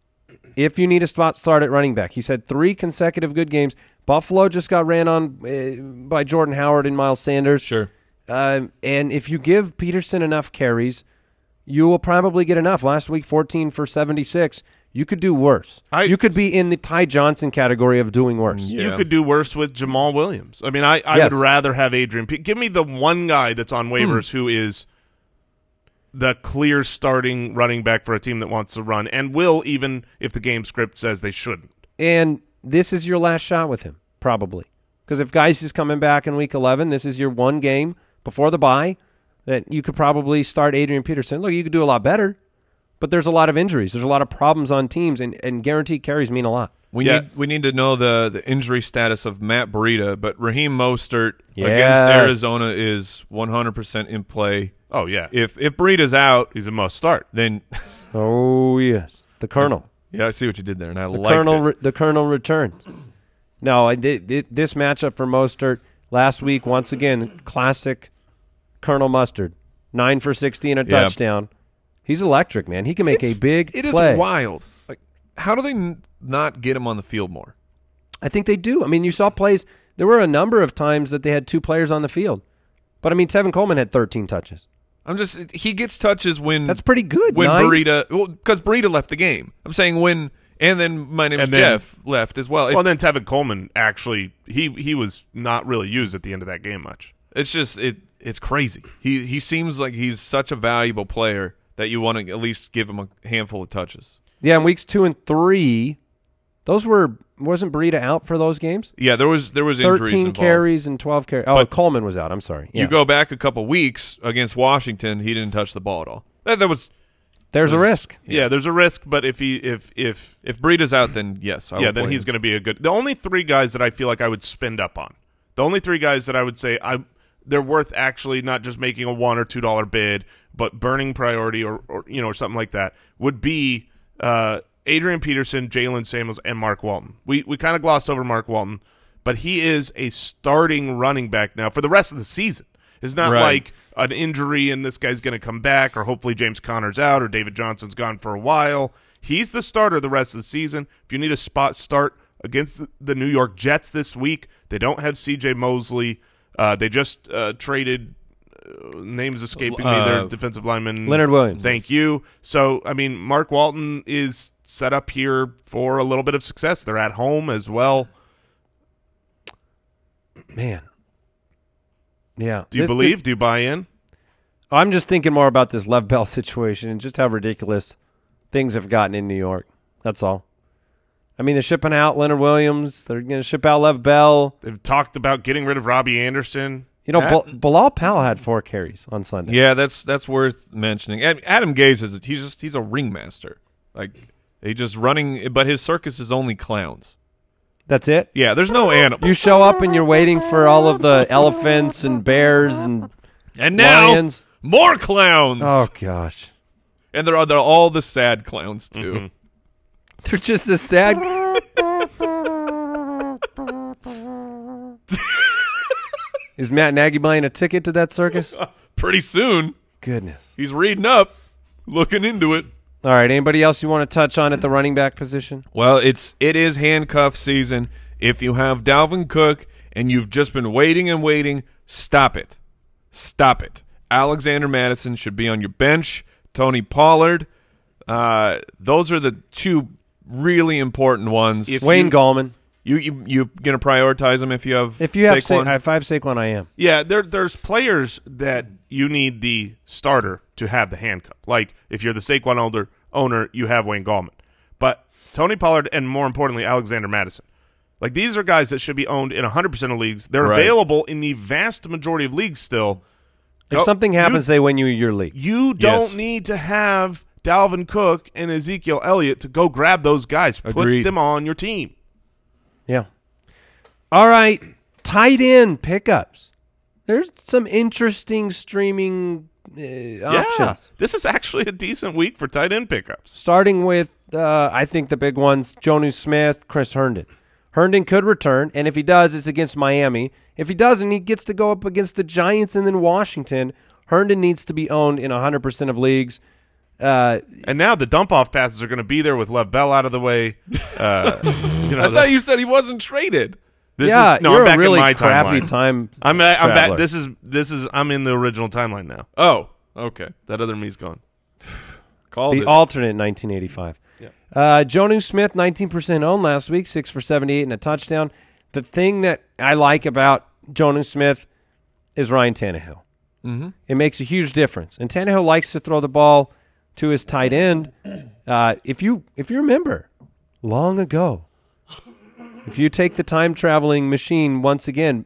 if you need a spot start at running back. He's had three consecutive good games. Buffalo just got ran on uh, by Jordan Howard and Miles Sanders. Sure. Um, and if you give Peterson enough carries, you will probably get enough. Last week, 14 for 76. You could do worse. I- you could be in the Ty Johnson category of doing worse. Yeah. You could do worse with Jamaal Williams. I mean, I, I Yes. would rather have Adrian. Pe- Give me the one guy that's on waivers who is the clear starting running back for a team that wants to run and will even if the game script says they shouldn't. And this is your last shot with him, probably. Because if Guice is coming back in week 11, this is your one game before the bye that you could probably start Adrian Peterson. Look, you could do a lot better, but there's a lot of injuries. There's a lot of problems on teams, and, and guaranteed carries mean a lot. We Yeah. need we need to know the the injury status of Matt Breida, but Raheem Mostert Yes. against Arizona is 100% in play. Oh yeah, If if Breida's out, he's a must start. then Oh, yes. The Colonel. yeah, I see what you did there, and I The like Colonel, it. re- the Colonel returns. No, I did, did- this matchup for Mostert last week once again classic Colonel Mustard, nine for sixty and a Yeah. touchdown. He's electric, man. He can make a big It is play. wild. Like, how do they n- not get him on the field more? I think they do. I mean, you saw plays. There were a number of times that they had two players on the field, but I mean, Tevin Coleman had thirteen touches. I'm just he gets touches when That's pretty good. when Nine- Breida well because Breida left the game. I'm saying when and then my name is Jeff left as well. It- Well, then Tevin Coleman actually he he was not really used at the end of that game much. it's just it it's crazy. He he seems like he's such a valuable player that you want to at least give him a handful of touches. Yeah, in weeks two and three, those were wasn't Breida out for those games? Yeah, there was there was injuries Thirteen involved. carries and twelve carries. Oh, But- Coleman was out. I'm sorry. Yeah. You go back a couple weeks against Washington, he didn't touch the ball at all. That, that was There's a risk. Yeah. there's a risk, but if he if if if Breida's out, then yes, I yeah, then he's going to be a good. The only three guys that I feel like I would spend up on, the only three guys that I would say I they're worth actually not just making a one or two dollar bid, but burning priority or, or you know or something like that would be uh, Adrian Peterson, Jalen Samuels, and Mark Walton. We we kind of glossed over Mark Walton, but he is a starting running back now for the rest of the season. It's not Right. like an injury and this guy's going to come back, or hopefully James Conner's out, or David Johnson's gone for a while. He's the starter the rest of the season. If you need a spot start against the New York Jets this week, they don't have C.J. Mosley. Uh, they just uh, traded. Uh, names escaping me. Their Uh, defensive lineman Leonard Williams. Thank you. So I mean, Mark Walton is set up here for a little bit of success. They're at home as well. Man. Yeah. Do you This- believe? Do you buy in? I'm just thinking more about this Lev Bell situation and just how ridiculous things have gotten in New York. That's all. I mean, they're shipping out Leonard Williams. They're going to ship out Lev Bell. They've talked about getting rid of Robbie Anderson. You know, At- Bal- Bilal Powell had four carries on Sunday. Yeah, that's that's worth mentioning. Adam Gase is he's just he's a ringmaster. Like he just running, but his circus is only clowns. That's it. Yeah, there's no animal. You show up and you're waiting for all of the elephants and bears and And now lions. more clowns. Oh gosh, And they're, they're all the sad clowns too. Mm-hmm. They're just a sad. Is Matt Nagy buying a ticket to that circus? Pretty soon, Goodness. he's reading up, looking into it. All right. Anybody else you want to touch on at the running back position? Well, it's it is handcuff season. If you have Dalvin Cook and you've just been waiting and waiting, stop it. Stop it. Alexander Mattison should be on your bench. Tony Pollard. Uh, those are the two really important ones. If Wayne you- Gallman. you you you gonna prioritize them if you have If you have Saquon? Sa- if I have Saquon, I am. Yeah, there there's players that you need the starter to have the handcuff. Like if you're the Saquon owner, owner you have Wayne Gallman. But Tony Pollard and more importantly Alexander Mattison. Like these are guys that should be owned in 100% of leagues. They're Right. available in the vast majority of leagues still. If Go- something you- happens, they win you your league. You don't Yes. need to have Dalvin Cook and Ezekiel Elliott to go grab those guys. Put Agreed. them on your team. Yeah. All right. Tight end pickups. There's some interesting streaming uh, Yeah, options. this is actually a decent week for tight end pickups. Starting with, uh, I think the big ones: Jonnu Smith, Chris Herndon. Herndon could return, and if he does, it's against Miami. If he doesn't, he gets to go up against the Giants and then Washington. Herndon needs to be owned in 100% of leagues. Uh, And now the dump off passes are going to be there with Lev Bell out of the way. Uh, you know, I that- thought you said he wasn't traded. this yeah, is no, you're I'm back a really in my crappy timeline. time. I'm I'm traveler. back. This is this is I'm in the original timeline now. Oh, okay. That other me's gone. Called the it. alternate 1985. Uh, Jonnu Smith, 19% owned last week, 6 for 78 and a touchdown. The thing that I like about Jonnu Smith is Ryan Tannehill. Mm-hmm. It makes a huge difference. And Tannehill likes to throw the ball to his tight end. Uh, if you if you remember, long ago, if you take the time traveling machine once again,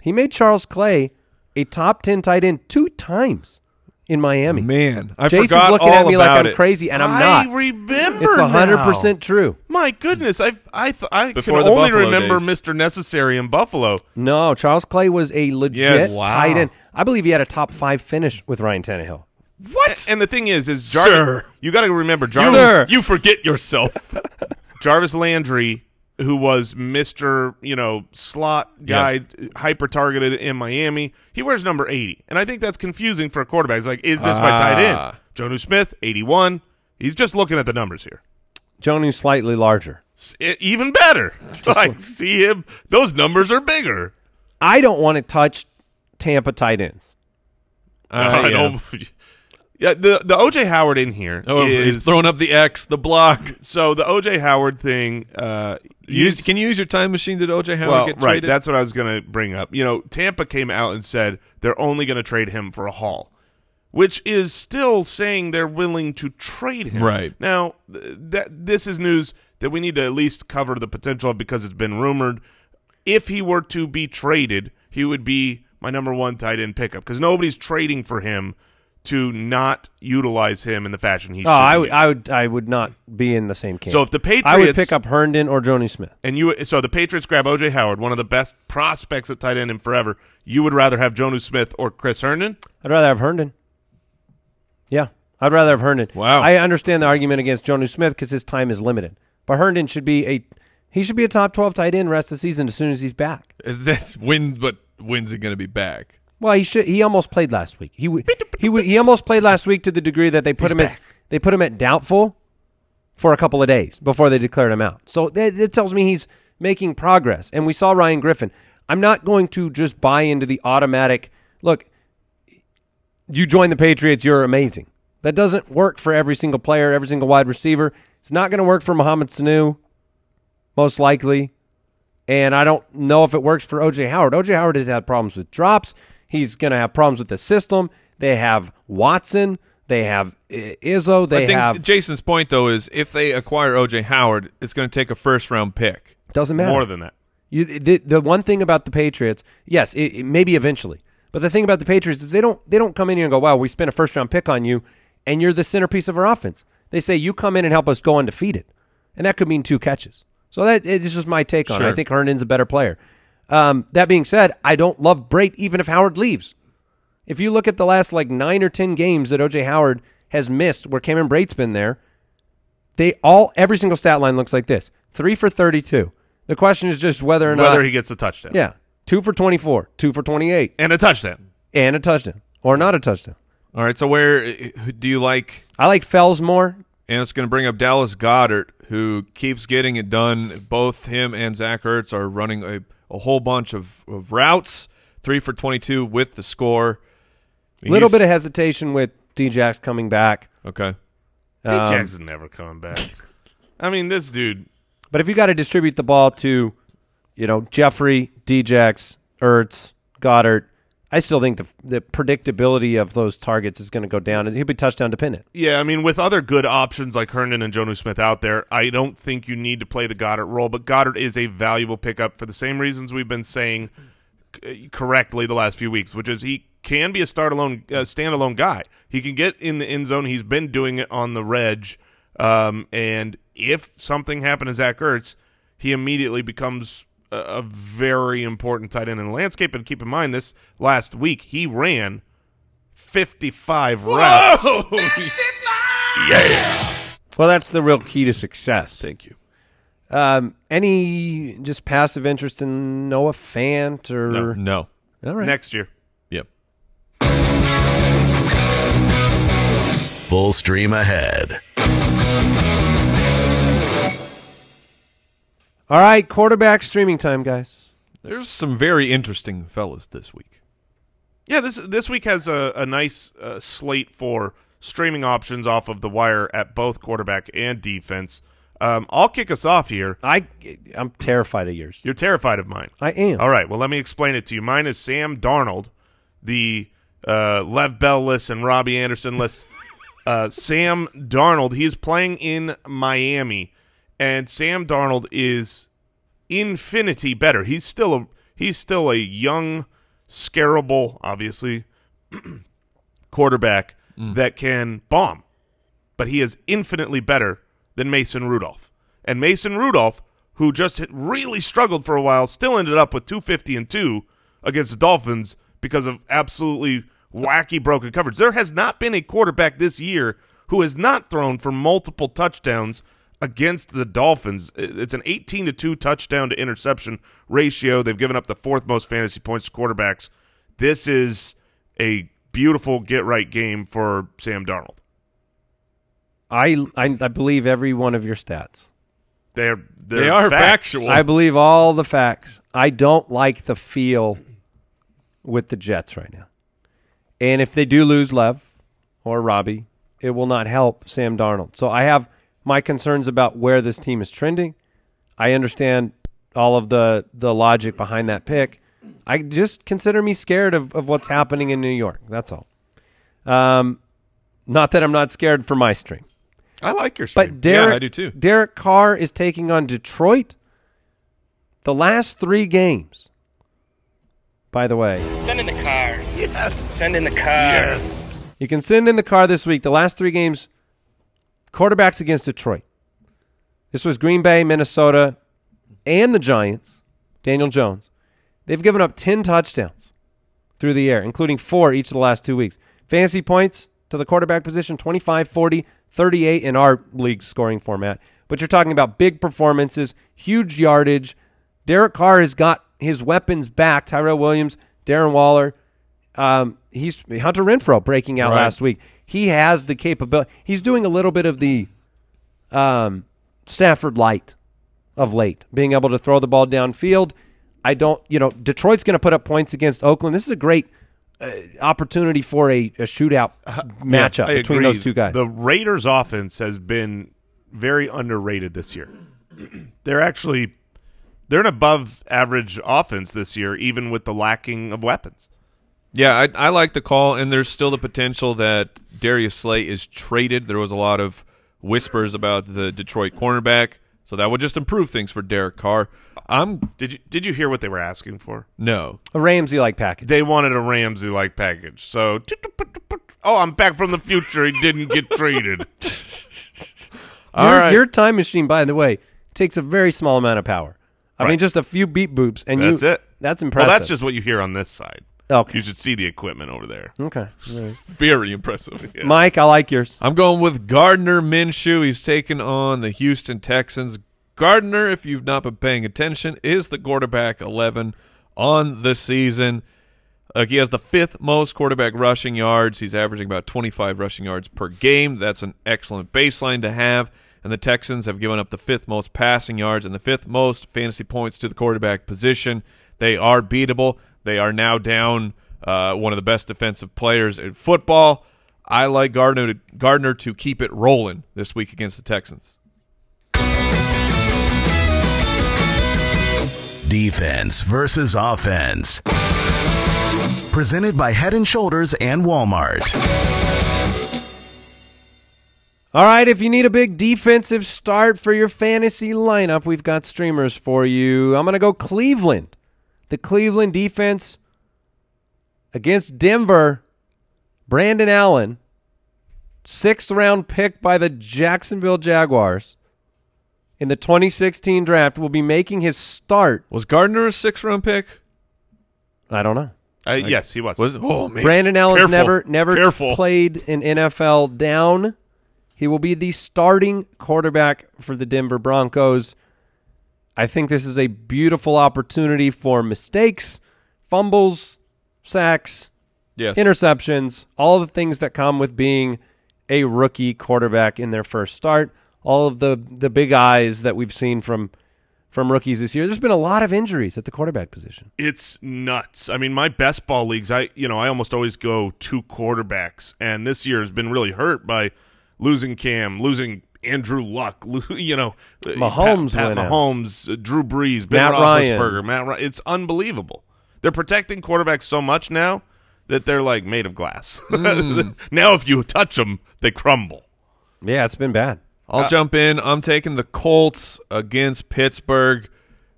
he made Charles Clay a top 10 tight end two times in Miami. Man, I Jason's forgot looking all at me like I'm it. crazy, and I'm not. I not. remember. It's hundred percent true. My goodness, I I th- I can Before the only Buffalo remember days. Mr. Necessary in Buffalo. No, Charles Clay was a legit Yes. Wow. tight end. I believe he had a top five finish with Ryan Tannehill. What? And the thing is, is Jar- Sir. you got to remember Jarvis, Sir. You forget yourself. Jarvis Landry, who was Mister, you know, slot guy, hyper targeted in Miami. He wears number eighty, and I think that's confusing for a quarterback. It's like, is this my tight Ah. end? Jonnu Smith, eighty-one. He's just looking at the numbers here. Jonnu's slightly larger. S- e- even better. like, see him; those numbers are bigger. I don't want to touch Tampa tight ends. Uh, I yeah. don't. Yeah, the the OJ Howard in here Oh, is he's throwing up the X, the block. so the OJ Howard thing. Uh, Use, can you use your time machine? Did OJ Howard well, get right. traded? That's what I was going to bring up. You know, Tampa came out and said they're only going to trade him for a haul, which is still saying they're willing to trade him. Right. now, th- that this is news that we need to at least cover the potential of because it's been rumored. If he were to be traded, he would be my number one tight end pickup because nobody's trading for him to not utilize him in the fashion he Oh, should. I would. I would, I would not be in the same camp. So if the Patriots I would pick up Herndon or Jonnu Smith. And you, so the Patriots grab OJ Howard, one of the best prospects at tight end in forever. You would rather have Jonnu Smith or Chris Herndon? I'd rather have Herndon. Yeah, I'd rather have Herndon. Wow. I understand the argument against Jonnu Smith because his time is limited, but Herndon should be a he should be a top twelve tight end rest of the season as soon as he's back. Is this when? But when's he going to be back? Well, he should. He almost played last week. He w- he w- he almost played last week to the degree that they put him as they put him at doubtful for a couple of days before they declared him out. So that, that tells me he's making progress. And we saw Ryan Griffin. I'm not going to just buy into the automatic look. You join the Patriots, you're amazing. That doesn't work for every single player, every single wide receiver. It's not going to work for Mohamed Sanu, most likely. And I don't know if it works for OJ Howard. OJ Howard has had problems with drops. He's going to have problems with the system. They have Watson. They have Izzo. They I think have Jason's point though is if they acquire OJ Howard, it's going to take a first round pick. doesn't matter. More than that. You, the, the one thing about the Patriots, yes, it, it maybe eventually, but the thing about the Patriots is they don't they don't come in here and go, "Wow, we spent a first round pick on you, and you're the centerpiece of our offense." They say you come in and help us go undefeated, and that could mean two catches. So that it's just my take on it. I think Herndon's a better player. Um, that being said, I don't love Brate even if Howard leaves. If you look at the last like nine or ten games that OJ Howard has missed, where Cameron Brate's been there, they all every single stat line looks like this: three for thirty-two. The question is just whether or not Whether he gets a touchdown. yeah, two for twenty-four, two for twenty-eight, And a touchdown. and a touchdown or not a touchdown. All right, so where uh, do you like? I like Fells more. And it's going to bring up Dallas Goedert, who keeps getting it done. Both him and Zach Ertz are running a, a whole bunch of, of routes, three for 22 with the score. A little bit of hesitation with Djax coming back. Okay. D. Um, Jackson never coming back. I mean, this dude. But if you got to distribute the ball to, you know, Jeffery, Djax, Ertz, Goedert, I still think the the predictability of those targets is going to go down. He'll be touchdown dependent. Yeah, I mean, with other good options like Herndon and Jonnu Smith out there, I don't think you need to play the Goedert role. But Goedert is a valuable pickup for the same reasons we've been saying correctly the last few weeks, which is he can be a start alone, uh, standalone guy. He can get in the end zone. He's been doing it on the reg, um, and if something happened to Zach Ertz, he immediately becomes a, a very important tight end in the landscape. And keep in mind, this last week he ran fifty-five routes. Well, that's the real key to success. Thank you. Um, any just passive interest in Noah Fant or No. all right? Next year. Yep. Full stream ahead. All right, quarterback streaming time, guys. There's some very interesting fellas this week. Yeah, this this week has a, a nice uh, slate for streaming options off of the wire at both quarterback and defense. Um, I'll kick us off here. I I'm terrified of yours. You're terrified of mine. I am. All right, well, let me explain it to you. Mine is Sam Darnold, the uh, Lev Bell-less and Robbie Anderson-less. uh, Sam Darnold, he's playing in Miami, and Sam Darnold is infinity better. He's still a he's still a young, scarable, obviously, quarterback mm. that can bomb, but he is infinitely better than Mason Rudolph. And Mason Rudolph, who just really struggled for a while, still ended up with 250 and 2 against the Dolphins because of absolutely wacky broken coverage. There has not been a quarterback this year who has not thrown for multiple touchdowns against the Dolphins. It's an 18 to 2 touchdown to interception ratio. They've given up the fourth most fantasy points to quarterbacks. This is a beautiful get right game for Sam Darnold. I, I I believe every one of your stats. They're, they're They are facts. factual. I believe all the facts. I don't like the feel with the Jets right now. And if they do lose Lev or Robbie, it will not help Sam Darnold. So I have my concerns about where this team is trending. I understand all of the the logic behind that pick. I just consider me scared of, of what's happening in New York. That's all. Um, not that I'm not scared for my stream. I like your stream. But Derek, I do too. Derek Carr is taking on Detroit. The last three games, by the way, Send in the car. yes. Send in the car. Yes. you can send in the car this week. The last three games, quarterbacks against Detroit. This was Green Bay, Minnesota, and the Giants. Daniel Jones. They've given up 10 touchdowns through the air, including four each of the last two weeks. Fantasy points to the quarterback position 25, 40, 38 in our league scoring format. But you're talking about big performances, huge yardage. Derek Carr has got his weapons back. Tyrell Williams, Darren Waller. Um, he's Hunter Renfrow breaking out Right. last week. He has the capability. He's doing a little bit of the um, Stafford light of late, being able to throw the ball downfield. I don't, you know, Detroit's going to put up points against Oakland. This is a great uh, opportunity for a, a shootout matchup I between agree. those two guys. The Raiders' offense has been very underrated this year. they're actually they're an above average offense this year, even with the lacking of weapons. Yeah, I, I like the call, and there's still the potential that Darius Slay is traded. There was a lot of whispers about the Detroit cornerback, so that would just improve things for Derek Carr. I'm Did you did you hear what they were asking for? no. a Ramsey like package. They wanted a Ramsey like package. So oh, I'm back from the future. He didn't get traded. All your, right. your time machine, by the way, takes a very small amount of power. I mean, just a few beep boops, and That's you, it. That's impressive. Well, that's just what you hear on this side. Okay. You should see the equipment over there. Okay, All right. Very impressive. Yeah. Mike, I like yours. I'm going with Gardner Minshew. He's taking on the Houston Texans. Gardner, if you've not been paying attention, is the quarterback 11 on the season. Uh, he has the fifth most quarterback rushing yards. He's averaging about 25 rushing yards per game. That's an excellent baseline to have. And the Texans have given up the fifth most passing yards and the fifth most fantasy points to the quarterback position. They are beatable. They are now down uh, one of the best defensive players in football. I like Gardner to, Gardner to keep it rolling this week against the Texans. Defense versus offense. Presented by Head and Shoulders and Walmart. All right, if you need a big defensive start for your fantasy lineup, we've got streamers for you. I'm going to go Cleveland. The Cleveland defense against Denver. Brandon Allen, sixth round pick by the Jacksonville Jaguars in the 2016 draft, will be making his start. Was Gardner a sixth round pick? I don't know. Uh, yes, he was. Was oh man, Brandon Allen's Careful. never never Careful. played in NFL down. He will be the starting quarterback for the Denver Broncos. I think this is a beautiful opportunity for mistakes, fumbles, sacks, Yes, interceptions, all the things that come with being a rookie quarterback in their first start. All of the the big eyes that we've seen from from rookies this year. There's been a lot of injuries at the quarterback position. It's nuts. I mean, my best ball leagues, I you know, I almost always go two quarterbacks, and this year has been really hurt by losing Cam, losing Andrew Luck, you know, uh, Mahomes Pat, Pat went out. Mahomes, uh, Drew Brees, Ben Matt Ryan. Roethlisberger, Matt Ryan. It's unbelievable. They're protecting quarterbacks so much now that they're like made of glass. now, if you touch them, they crumble. Yeah, it's been bad. I'll jump in. I'm taking the Colts against Pittsburgh.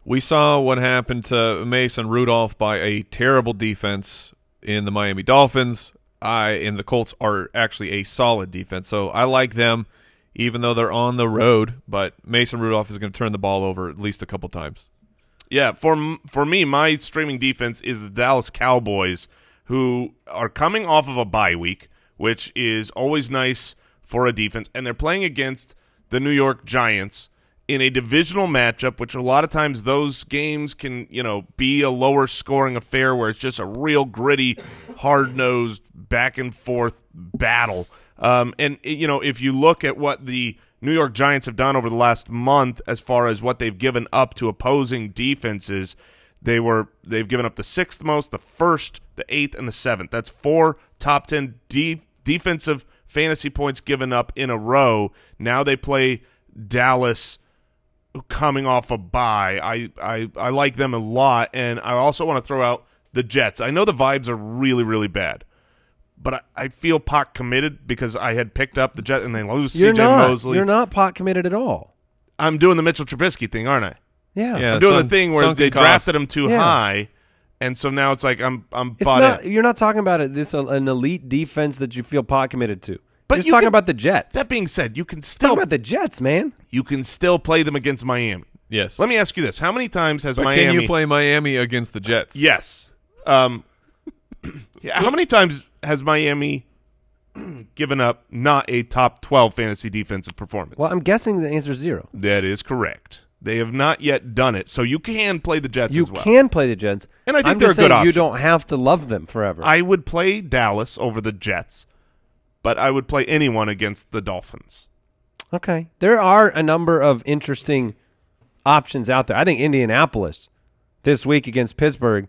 We saw what happened to Mason Rudolph by a terrible defense in the Miami Dolphins. I and the Colts are actually a solid defense, so I like them, even though they're on the road. But Mason Rudolph is going to turn the ball over at least a couple times. Yeah, for for me, my streaming defense is the Dallas Cowboys, who are coming off of a bye week, which is always nice for a defense, and they're playing against the New York Giants in a divisional matchup, which a lot of times those games can you know be a lower scoring affair where it's just a real gritty, hard nosed back and forth battle. Um, and you know if you look at what the New York Giants have done over the last month as far as what they've given up to opposing defenses. They were they've given up the sixth most, the first, the eighth, and the seventh. That's four top ten de- defensive fantasy points given up in a row. Now they play Dallas coming off a bye. I, I I like them a lot, and I also want to throw out the Jets. I know the vibes are really really bad, but I, I feel pot committed because I had picked up the Jets and they lose You're C.J. not. Mosley. You're not pot committed at all. I'm doing the Mitchell Trubisky thing, aren't I? Yeah. Yeah. I'm doing sunk- the thing where they cost. drafted him too Yeah. high, and so now it's like I'm I'm It's not. in. You're not talking about it. This uh, an elite defense that you feel pot committed to. But you're you talking can- about the Jets. That being said, you can talking still about the Jets, man. you can still play them against Miami. Yes. Let me ask you this: How many times has but Miami? can you play Miami against the Jets? Yes. Um, yeah, how many times has Miami given up not a top 12 fantasy defensive performance? Well, I'm guessing the answer is zero. that is correct. They have not yet done it. So you can play the Jets You as well. can play the Jets, And I think I'm they're a good saying You don't have to love them forever. I would play Dallas over the Jets, but I would play anyone against the Dolphins. okay, there are a number of interesting options out there. I think Indianapolis this week against Pittsburgh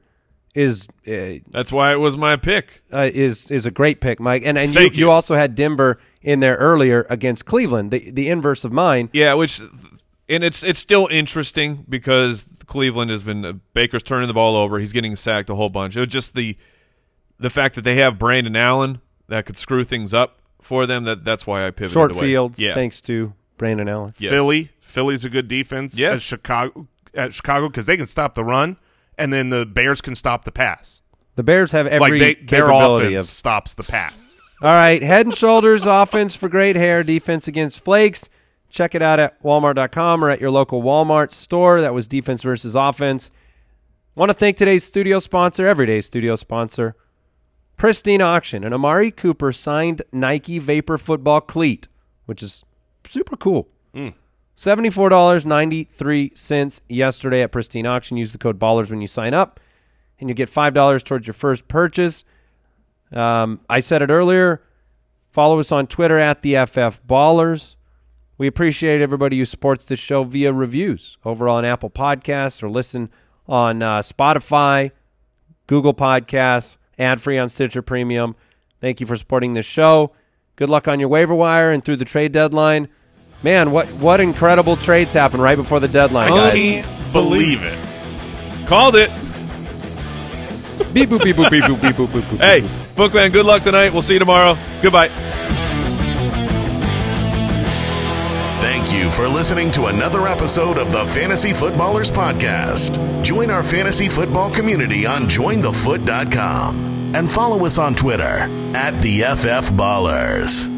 is uh, That's why it was my pick. uh, is is a great pick, Mike. And and you, Thank you you. also had Denver in there earlier against Cleveland, the the inverse of mine. Yeah, which and it's it's still interesting because Cleveland has been uh, Baker's turning the ball over. He's getting sacked a whole bunch. It was just the the fact that they have Brandon Allen that could screw things up for them. That that's why I pivoted. Short away. fields, Yeah. thanks to Brandon Allen. Yes. Philly, Philly's a good defense Yes. as Chicago at Chicago because they can stop the run, and then the Bears can stop the pass. The Bears have every like they, their offense of stops the pass. All right, head and shoulders offense for great hair, defense against flakes. Check it out at walmart.com or at your local Walmart store. That was defense versus offense. Want to thank today's studio sponsor, everyday studio sponsor, Pristine Auction. And Amari Cooper signed Nike Vapor Football Cleat, which is super cool. Mm. $74.93 yesterday at Pristine Auction. Use the code BALLERS when you sign up, and you get $5 towards your first purchase. Um, I said it earlier. Follow us on Twitter at the FF Ballers. We appreciate everybody who supports this show via reviews over on Apple Podcasts or listen on uh, Spotify, Google Podcasts, ad free on Stitcher Premium. Thank you for supporting this show. Good luck on your waiver wire and through the trade deadline. Man, what what incredible trades happened right before the deadline, I guys. can't believe it. Called it. beep boop beep boop beep boop beep boop beep boop. Hey, Foot Clan, good luck tonight. We'll see you tomorrow. Goodbye. Thank you for listening to another episode of the Fantasy Footballers Podcast. Join our fantasy football community on jointhefoot.com and follow us on Twitter at the FF Ballers.